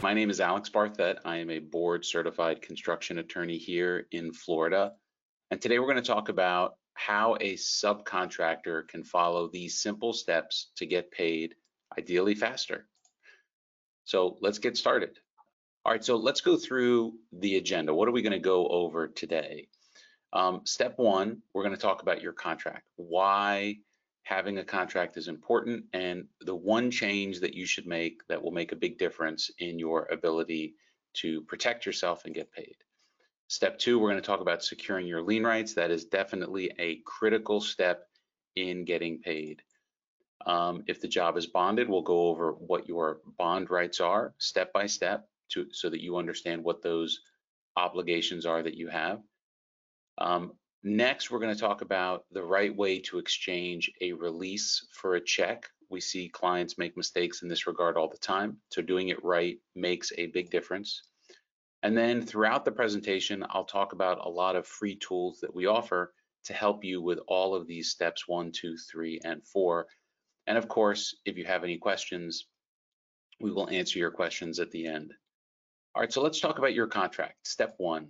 My name is Alex Barthet. I am a board certified construction attorney here in Florida. And today we're going to talk about how a subcontractor can follow these simple steps to get paid ideally faster. So let's get started. All right, so let's go through the agenda. What are we going to go over today? Um, step one, we're going to talk about your contract. Why having a contract is important and the one change that you should make that will make a big difference in your ability to protect yourself and get paid. Step two, we're going to talk about securing your lien rights. That is definitely a critical step in getting paid. Um, if the job is bonded, we'll go over what your bond rights are step by step to, so that you understand what those obligations are that you have. Um, Next, we're going to talk about the right way to exchange a release for a check. We see clients make mistakes in this regard all the time, so doing it right makes a big difference. And then throughout the presentation, I'll talk about a lot of free tools that we offer to help you with all of these steps one, two, three, and four. And of course, if you have any questions, we will answer your questions at the end. All right, so let's talk about your contract. Step one.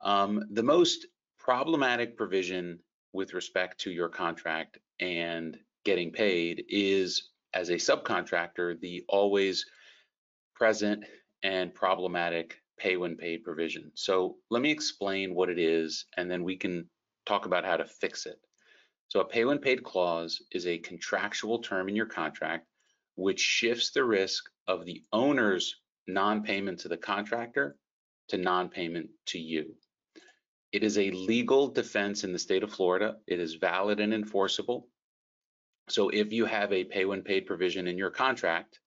Um, the most problematic provision with respect to your contract and getting mm-hmm. paid is as a subcontractor the always present and problematic pay when paid provision. So let me explain what it is and then we can talk about how to fix it. So a pay when paid clause is a contractual term in your contract which shifts the risk of the owner's non-payment to the contractor to non-payment to you. It is a legal defense in the state of Florida. It is valid and enforceable. So if you have a pay when paid provision in your contract,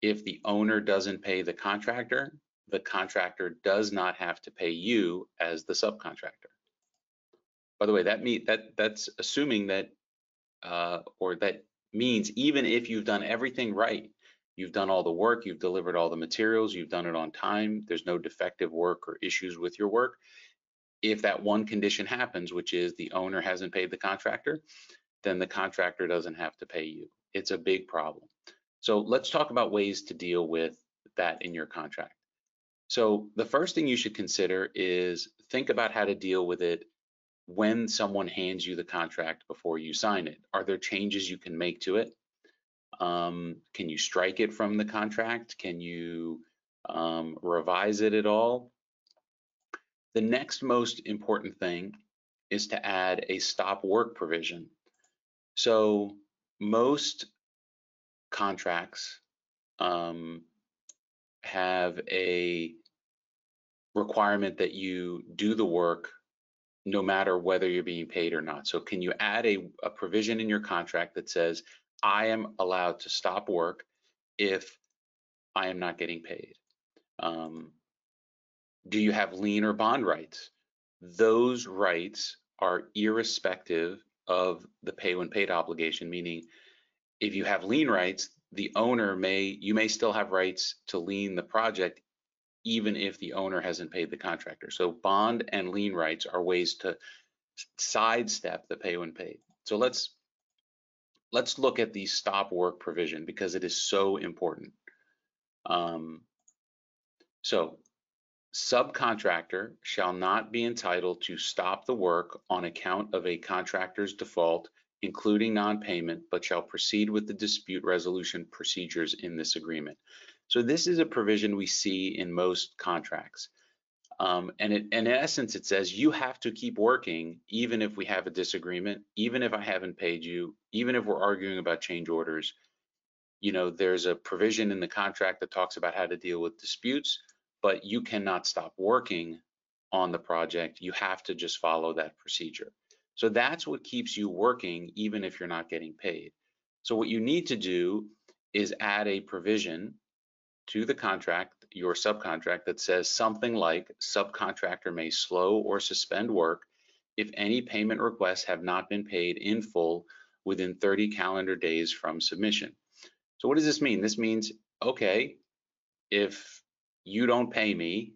if the owner doesn't pay the contractor, the contractor does not have to pay you as the subcontractor. By the way, that mean that that's assuming that uh, or that means even if you've done everything right, you've done all the work, you've delivered all the materials, you've done it on time, there's no defective work or issues with your work, if that one condition happens, which is the owner hasn't paid the contractor, then the contractor doesn't have to pay you. It's a big problem. So let's talk about ways to deal with that in your contract. So the first thing you should consider is think about how to deal with it when someone hands you the contract before you sign it. Are there changes you can make to it? Um, can you strike it from the contract? Can you um, revise it at all? The next most important thing is to add a stop work provision. So most contracts um, have a requirement that you do the work no matter whether you're being paid or not. So can you add a, a provision in your contract that says, I am allowed to stop work if I am not getting paid? Um, do you have lien or bond rights? Those rights are irrespective of the pay when paid obligation, meaning if you have lien rights, the owner may, you may still have rights to lien the project even if the owner hasn't paid the contractor. So bond and lien rights are ways to sidestep the pay when paid. So let's let's look at the stop work provision because it is so important. Um, so Subcontractor shall not be entitled to stop the work on account of a contractor's default, including non-payment, but shall proceed with the dispute resolution procedures in this agreement. So this is a provision we see in most contracts. Um, and it, in essence, it says you have to keep working even if we have a disagreement, even if I haven't paid you, even if we're arguing about change orders. You know, there's a provision in the contract that talks about how to deal with disputes but you cannot stop working on the project. You have to just follow that procedure. So that's what keeps you working even if you're not getting paid. So what you need to do is add a provision to the contract, your subcontract that says something like subcontractor may slow or suspend work if any payment requests have not been paid in full within 30 calendar days from submission. So what does this mean? This means, okay, if you don't pay me,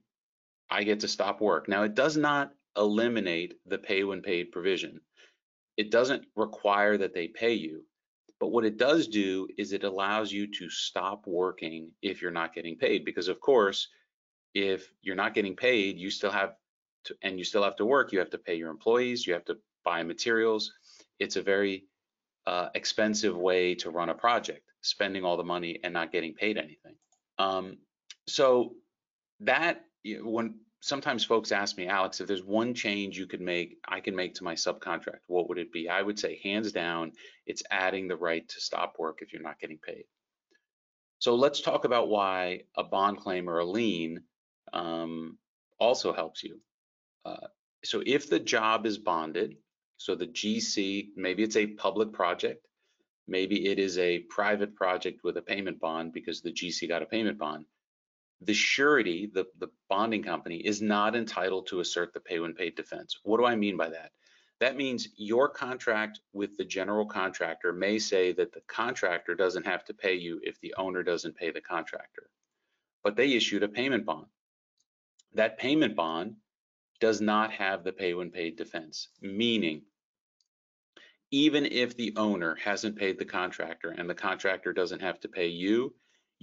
I get to stop work. Now, it does not eliminate the pay when paid provision. It doesn't require that they pay you, But what it does do is it allows you to stop working if you're not getting paid. Because of course, if you're not getting paid, you still have to, and you still have to work, you have to pay your employees, you have to buy materials. It's a very uh, expensive way to run a project, spending all the money and not getting paid anything. Um, so that when sometimes folks ask me, Alex, if there's one change you could make, I can make to my subcontract, what would it be? I would say hands down, it's adding the right to stop work if you're not getting paid. So let's talk about why a bond claim or a lien um, also helps you. Uh, so if the job is bonded, so the GC, maybe it's a public project, maybe it is a private project with a payment bond because the GC got a payment bond the surety, the, the bonding company, is not entitled to assert the pay when paid defense. What do I mean by that? That means your contract with the general contractor may say that the contractor doesn't have to pay you if the owner doesn't pay the contractor, but they issued a payment bond. That payment bond does not have the pay when paid defense, meaning even if the owner hasn't paid the contractor and the contractor doesn't have to pay you,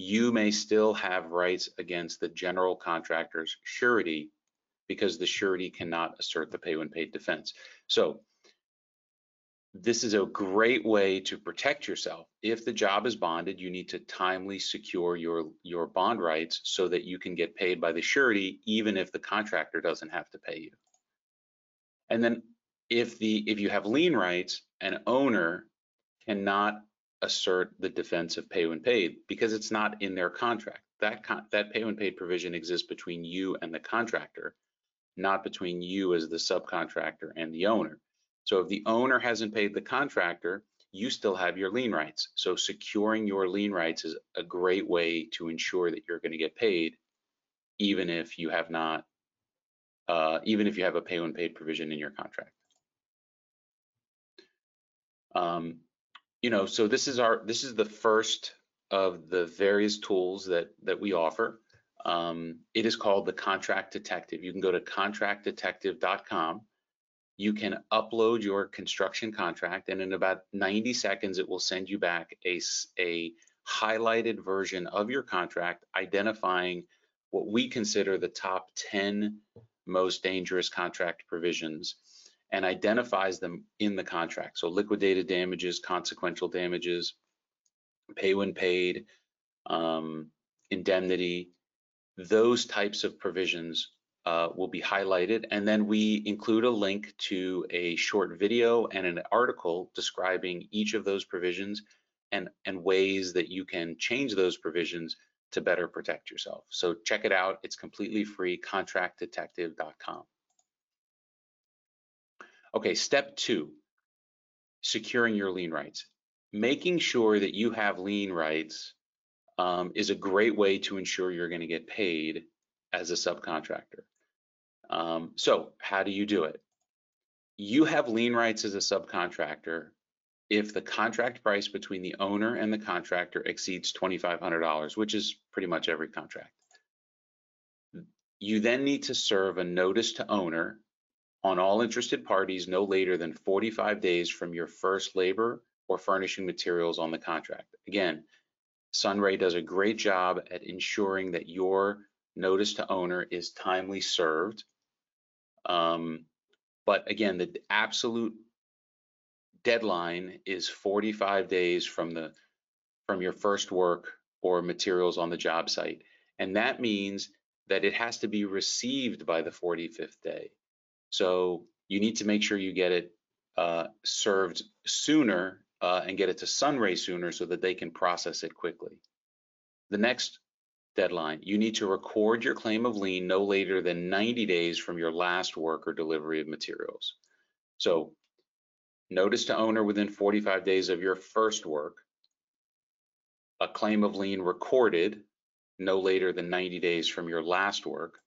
you may still have rights against the general contractor's surety because the surety cannot assert the pay when paid defense. So this is a great way to protect yourself. If the job is bonded, you need to timely secure your, your bond rights so that you can get paid by the surety, even if the contractor doesn't have to pay you. And then if the if you have lien rights, an owner cannot assert the defense of pay when paid because it's not in their contract. That con that pay when paid provision exists between you and the contractor, not between you as the subcontractor and the owner. So if the owner hasn't paid the contractor, you still have your lien rights. So securing your lien rights is a great way to ensure that you're going to get paid, even if you have not, uh, even if you have a pay when paid provision in your contract. Um, you know, so this is our this is the first of the various tools that that we offer. Um, it is called the Contract Detective. You can go to contractdetective.com. You can upload your construction contract, and in about 90 seconds, it will send you back a, a highlighted version of your contract identifying what we consider the top 10 most dangerous contract provisions and identifies them in the contract. So liquidated damages, consequential damages, pay when paid, um, indemnity, those types of provisions uh, will be highlighted. And then we include a link to a short video and an article describing each of those provisions and, and ways that you can change those provisions to better protect yourself. So check it out. It's completely free, contractdetective.com. Okay, step two, securing your lien rights. Making sure that you have lien rights um, is a great way to ensure you're going to get paid as a subcontractor. Um, so how do you do it? You have lien rights as a subcontractor if the contract price between the owner and the contractor exceeds $2,500, which is pretty much every contract. You then need to serve a notice to owner on all interested parties no later than 45 days from your first labor or furnishing materials on the contract. Again, Sunray does a great job at ensuring that your notice to owner is timely served. Um, but again, the absolute deadline is 45 days from the from your first work or materials on the job site. And that means that it has to be received by the 45th day. So you need to make sure you get it uh, served sooner uh, and get it to Sunray sooner so that they can process it quickly. The next deadline, you need to record your claim of lien no later than 90 days from your last work or delivery of materials. So notice to owner within 45 days of your first work, a claim of lien recorded no later than 90 days from your last work,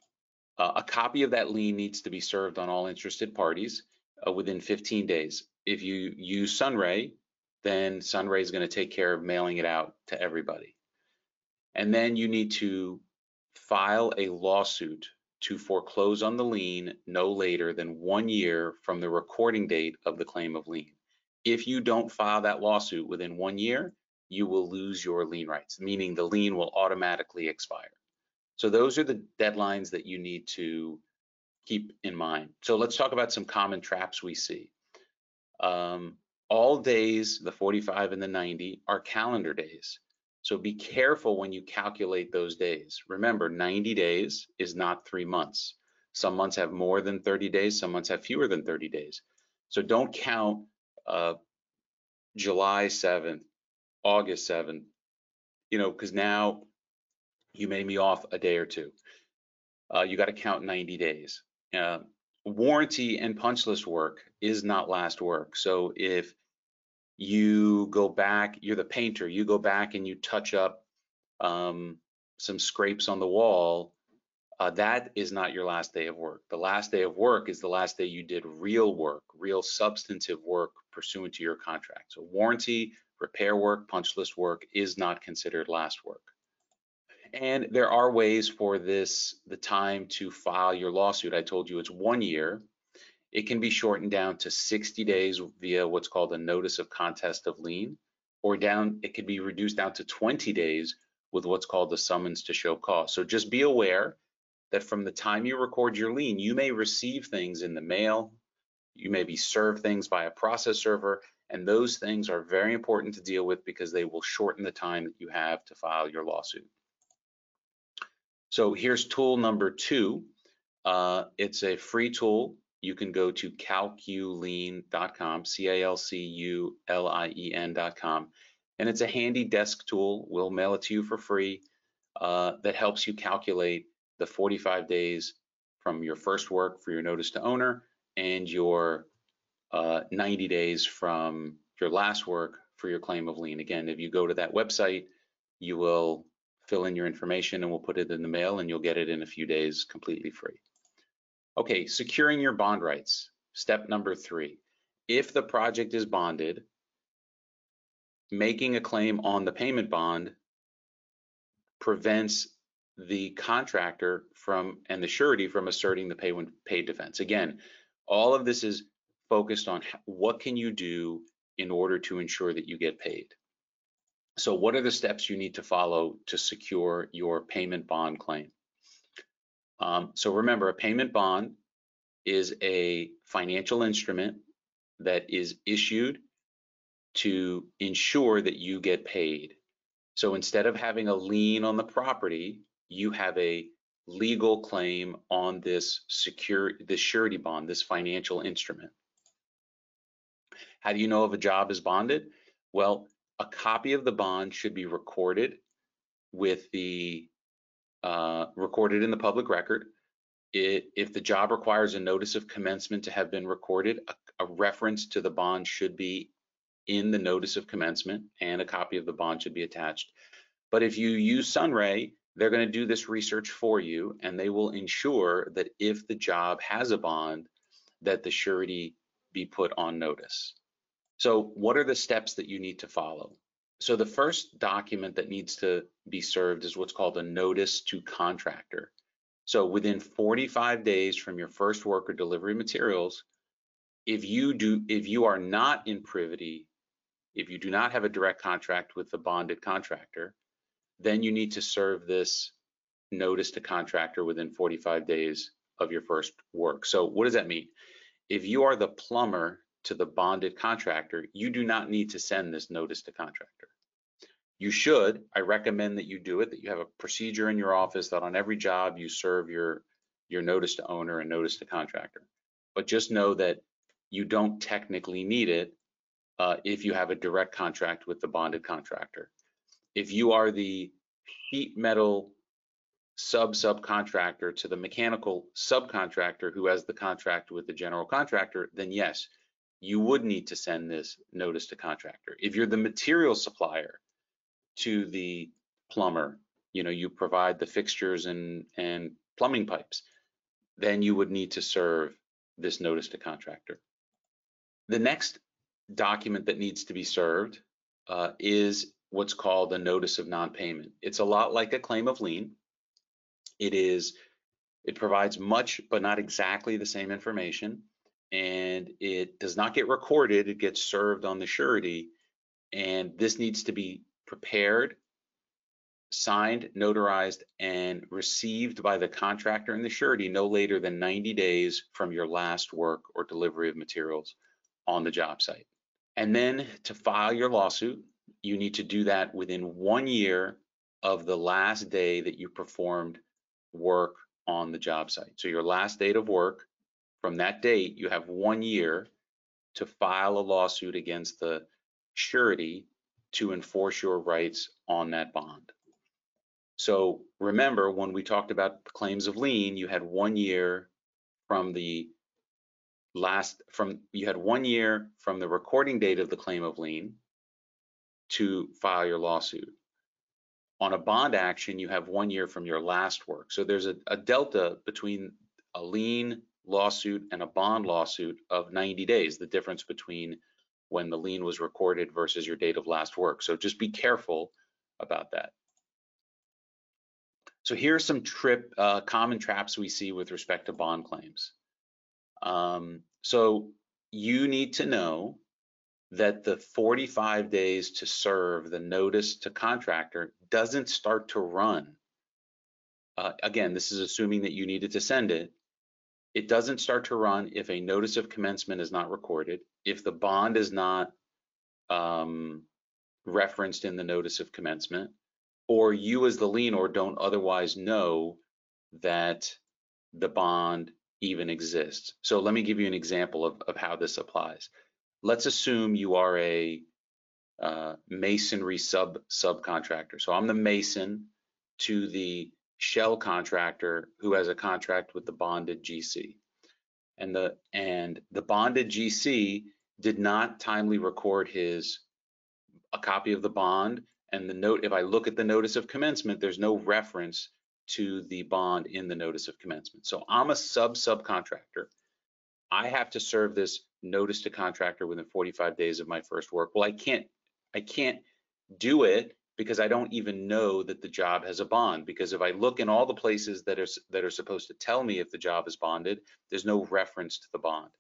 uh, a copy of that lien needs to be served on all interested parties uh, within 15 days. If you use Sunray, then Sunray is going to take care of mailing it out to everybody. And then you need to file a lawsuit to foreclose on the lien no later than one year from the recording date of the claim of lien. If you don't file that lawsuit within one year, you will lose your lien rights, meaning the lien will automatically expire. So those are the deadlines that you need to keep in mind. So let's talk about some common traps we see. Um, all days, the 45 and the 90, are calendar days. So be careful when you calculate those days. Remember, 90 days is not three months. Some months have more than 30 days, some months have fewer than 30 days. So don't count uh, July 7th, August 7th, you know, because now you may be off a day or two. Uh, you got to count 90 days. Uh, warranty and punch list work is not last work. So if you go back, you're the painter, you go back and you touch up um, some scrapes on the wall, uh, that is not your last day of work. The last day of work is the last day you did real work, real substantive work pursuant to your contract. So warranty, repair work, punch list work is not considered last work. And there are ways for this, the time to file your lawsuit. I told you it's one year. It can be shortened down to 60 days via what's called a notice of contest of lien, or down, it could be reduced down to 20 days with what's called the summons to show cause. So just be aware that from the time you record your lien, you may receive things in the mail, you may be served things by a process server, and those things are very important to deal with because they will shorten the time that you have to file your lawsuit. So here's tool number two. Uh, it's a free tool. You can go to calculien.com, C-A-L-C-U-L-I-E-N.com, and it's a handy desk tool. We'll mail it to you for free uh, that helps you calculate the 45 days from your first work for your notice to owner and your uh, 90 days from your last work for your claim of lien. Again, if you go to that website, you will fill in your information and we'll put it in the mail and you'll get it in a few days completely free. Okay, securing your bond rights. Step number three. If the project is bonded, making a claim on the payment bond prevents the contractor from and the surety from asserting the pay when paid defense. Again, all of this is focused on what can you do in order to ensure that you get paid. So what are the steps you need to follow to secure your payment bond claim? Um, so remember, a payment bond is a financial instrument that is issued to ensure that you get paid. So instead of having a lien on the property, you have a legal claim on this secure this surety bond, this financial instrument. How do you know if a job is bonded? Well, a copy of the bond should be recorded with the uh, recorded in the public record. It, if the job requires a notice of commencement to have been recorded, a, a reference to the bond should be in the notice of commencement and a copy of the bond should be attached. But if you use Sunray, they're going to do this research for you and they will ensure that if the job has a bond, that the surety be put on notice. So what are the steps that you need to follow? So the first document that needs to be served is what's called a notice to contractor. So within 45 days from your first work or delivery materials, if you do if you are not in privity, if you do not have a direct contract with the bonded contractor, then you need to serve this notice to contractor within 45 days of your first work. So what does that mean? If you are the plumber to the bonded contractor, you do not need to send this notice to contractor. You should, I recommend that you do it, that you have a procedure in your office that on every job you serve your, your notice to owner and notice to contractor. But just know that you don't technically need it uh, if you have a direct contract with the bonded contractor. If you are the sheet metal sub subcontractor to the mechanical subcontractor who has the contract with the general contractor, then yes, you would need to send this notice to contractor. If you're the material supplier to the plumber, you know, you provide the fixtures and, and plumbing pipes, then you would need to serve this notice to contractor. The next document that needs to be served uh, is what's called a notice of non-payment. It's a lot like a claim of lien. It is, it provides much, but not exactly the same information and it does not get recorded, it gets served on the surety. And this needs to be prepared, signed, notarized, and received by the contractor and the surety no later than 90 days from your last work or delivery of materials on the job site. And then to file your lawsuit, you need to do that within one year of the last day that you performed work on the job site. So your last date of work, from that date, you have one year to file a lawsuit against the surety to enforce your rights on that bond. So remember when we talked about claims of lien, you had one year from the last from you had one year from the recording date of the claim of lien to file your lawsuit. On a bond action, you have one year from your last work. So there's a, a delta between a lien lawsuit and a bond lawsuit of 90 days, the difference between when the lien was recorded versus your date of last work. So just be careful about that. So here are some trip uh, common traps we see with respect to bond claims. Um, so you need to know that the 45 days to serve the notice to contractor doesn't start to run. Uh, again, this is assuming that you needed to send it. It doesn't start to run if a notice of commencement is not recorded, if the bond is not um, referenced in the notice of commencement, or you as the lienor don't otherwise know that the bond even exists. So let me give you an example of, of how this applies. Let's assume you are a uh, masonry sub subcontractor. So I'm the mason to the shell contractor who has a contract with the bonded GC. And the and the bonded GC did not timely record his a copy of the bond and the note if I look at the notice of commencement there's no reference to the bond in the notice of commencement. So I'm a sub subcontractor. I have to serve this notice to contractor within 45 days of my first work. Well, I can't I can't do it because I don't even know that the job has a bond because if I look in all the places that are that are supposed to tell me if the job is bonded, there's no reference to the bond.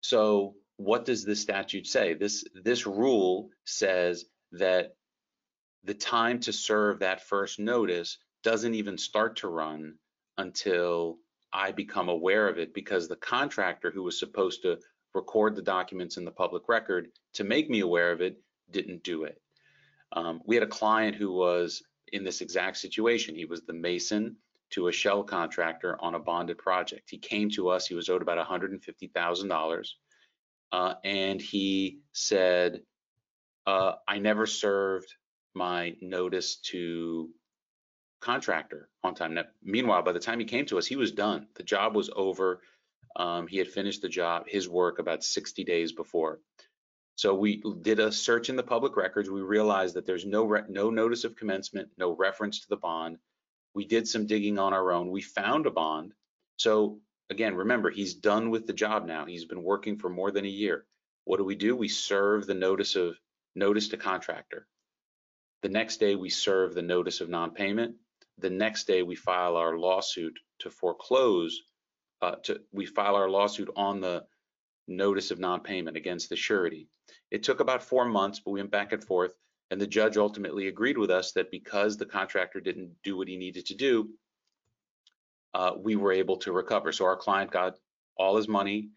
So what does this statute say? This this rule says that the time to serve that first notice doesn't even start to run until I become aware of it because the contractor who was supposed to record the documents in the public record to make me aware of it didn't do it. Um, we had a client who was in this exact situation. He was the mason to a shell contractor on a bonded project. He came to us, he was owed about $150,000, uh, and he said, uh, I never served my notice to contractor on time. Now, meanwhile, by the time he came to us, he was done. The job was over. Um, he had finished the job, his work about 60 days before. So we did a search in the public records. We realized that there's no no notice of commencement, no reference to the bond. We did some digging on our own. We found a bond. So again, remember, he's done with the job now. He's been working for more than a year. What do we do? We serve the notice of notice to contractor. The next day, we serve the notice of non-payment. The next day, we file our lawsuit to foreclose. Uh, to we file our lawsuit on the notice of non-payment against the surety. It took about four months, but we went back and forth, and the judge ultimately agreed with us that because the contractor didn't do what he needed to do, uh, we were able to recover. So our client got all his money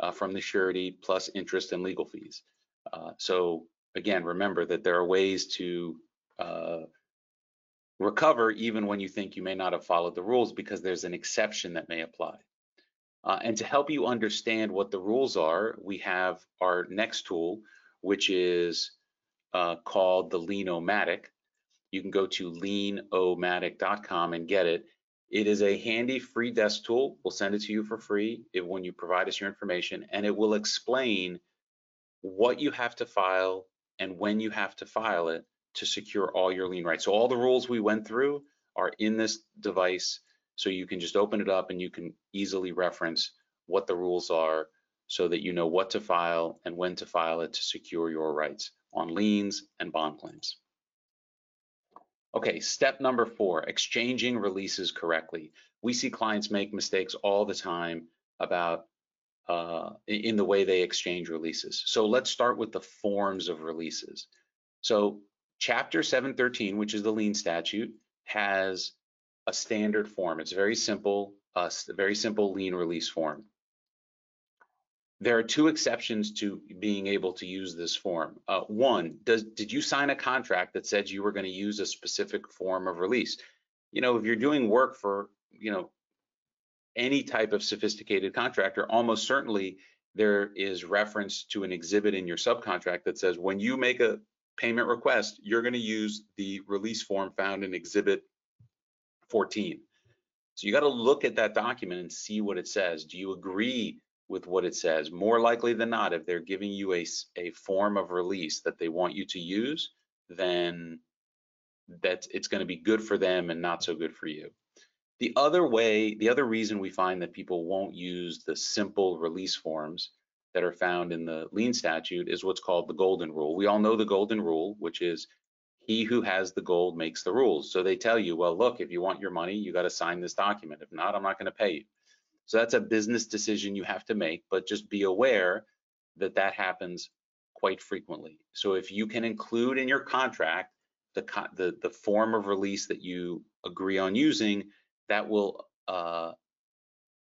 uh, from the surety plus interest and legal fees. Uh, so again, remember that there are ways to uh, recover even when you think you may not have followed the rules because there's an exception that may apply. Uh, and to help you understand what the rules are, we have our next tool, which is uh, called the Lien-O-Matic. You can go to lienomatic.com and get it. It is a handy free desk tool. We'll send it to you for free if, when you provide us your information, and it will explain what you have to file and when you have to file it to secure all your lien rights. So all the rules we went through are in this device, so you can just open it up and you can easily reference what the rules are so that you know what to file and when to file it to secure your rights on liens and bond claims. Okay, step number four, exchanging releases correctly. We see clients make mistakes all the time about uh, in the way they exchange releases. So let's start with the forms of releases. So chapter 713, which is the lien statute, has a standard form. It's very simple, a very simple lien release form. There are two exceptions to being able to use this form. Uh, one, does did you sign a contract that said you were going to use a specific form of release? You know, if you're doing work for, you know, any type of sophisticated contractor, almost certainly there is reference to an exhibit in your subcontract that says when you make a payment request, you're going to use the release form found in exhibit 14. So you got to look at that document and see what it says. Do you agree with what it says? More likely than not, if they're giving you a, a form of release that they want you to use, then that it's going to be good for them and not so good for you. The other way, the other reason we find that people won't use the simple release forms that are found in the lien statute is what's called the golden rule. We all know the golden rule, which is he who has the gold makes the rules. So they tell you, well, look, if you want your money, you got to sign this document. If not, I'm not going to pay you. So that's a business decision you have to make, but just be aware that that happens quite frequently. So if you can include in your contract the, the, the form of release that you agree on using, that will uh,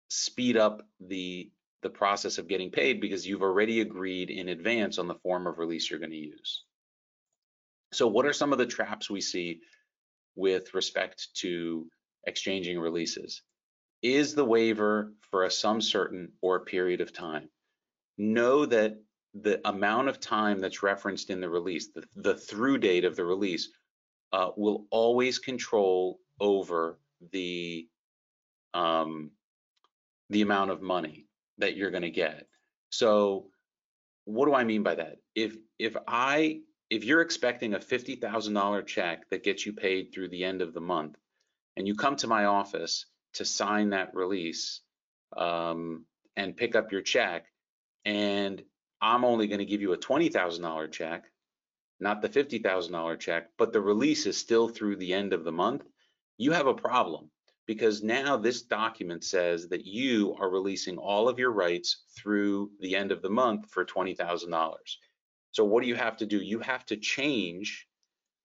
speed up the the process of getting paid because you've already agreed in advance on the form of release you're going to use. So what are some of the traps we see with respect to exchanging releases? Is the waiver for a sum certain or a period of time? Know that the amount of time that's referenced in the release, the, the through date of the release, uh, will always control over the um, the amount of money that you're going to get. So what do I mean by that? If if I if you're expecting a $50,000 check that gets you paid through the end of the month and you come to my office to sign that release um, and pick up your check and I'm only going to give you a $20,000 check, not the $50,000 check, but the release is still through the end of the month, you have a problem because now this document says that you are releasing all of your rights through the end of the month for $20,000. So what do you have to do? You have to change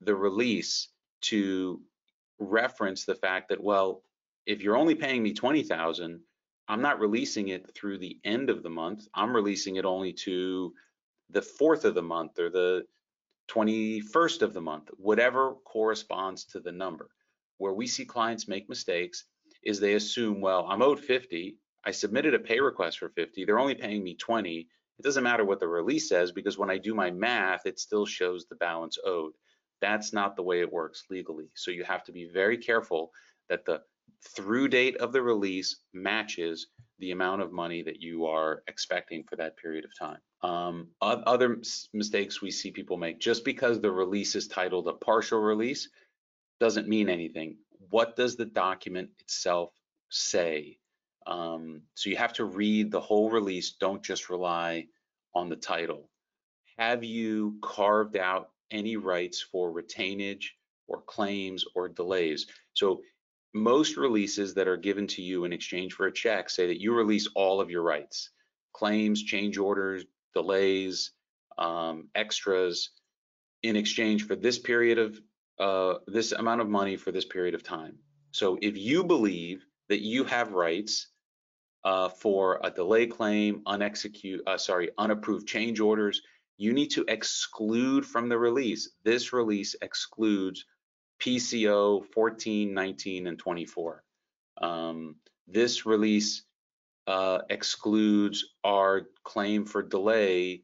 the release to reference the fact that, well, if you're only paying me 20,000, I'm not releasing it through the end of the month. I'm releasing it only to the fourth of the month or the 21st of the month, whatever corresponds to the number where we see clients make mistakes is they assume, well, I'm owed 50. I submitted a pay request for 50. They're only paying me 20. It doesn't matter what the release says because when I do my math, it still shows the balance owed. That's not the way it works legally. So you have to be very careful that the through date of the release matches the amount of money that you are expecting for that period of time. Um, other mistakes we see people make, just because the release is titled a partial release doesn't mean anything. What does the document itself say? Um, so you have to read the whole release. Don't just rely on the title. Have you carved out any rights for retainage or claims or delays? So most releases that are given to you in exchange for a check say that you release all of your rights, claims, change orders, delays, um, extras in exchange for this period of uh, this amount of money for this period of time. So if you believe that you have rights uh, for a delay claim, unexecute, uh, sorry, unapproved change orders, you need to exclude from the release. This release excludes PCO 14, 19, and 24. Um, this release uh, excludes our claim for delay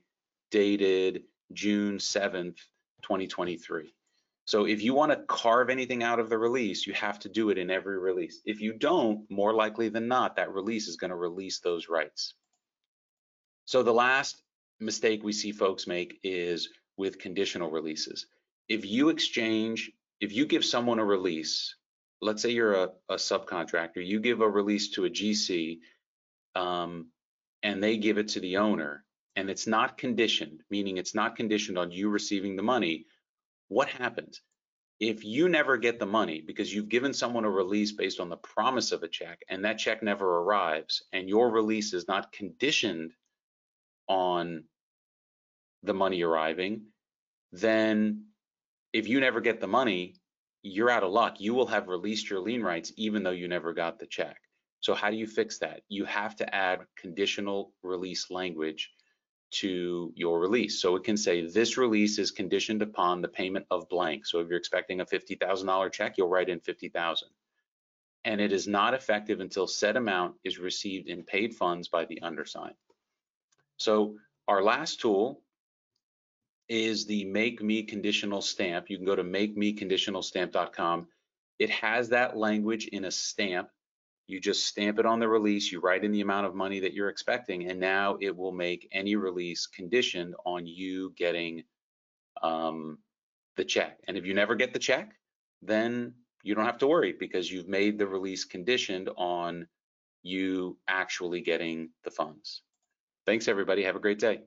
dated June 7th, 2023. So if you want to carve anything out of the release, you have to do it in every release. If you don't, more likely than not, that release is going to release those rights. So the last mistake we see folks make is with conditional releases. If you exchange, if you give someone a release, let's say you're a, a subcontractor, you give a release to a GC um, and they give it to the owner and it's not conditioned, meaning it's not conditioned on you receiving the money, what happens? If you never get the money because you've given someone a release based on the promise of a check and that check never arrives and your release is not conditioned on the money arriving, then if you never get the money, you're out of luck. You will have released your lien rights even though you never got the check. So how do you fix that? You have to add conditional release language to your release. So it can say this release is conditioned upon the payment of blank. So if you're expecting a $50,000 check, you'll write in 50,000. And it is not effective until said amount is received in paid funds by the undersigned. So our last tool is the make me conditional stamp. You can go to makemeconditionalstamp.com. It has that language in a stamp. You just stamp it on the release, you write in the amount of money that you're expecting, and now it will make any release conditioned on you getting um, the check. And if you never get the check, then you don't have to worry because you've made the release conditioned on you actually getting the funds. Thanks, everybody. Have a great day.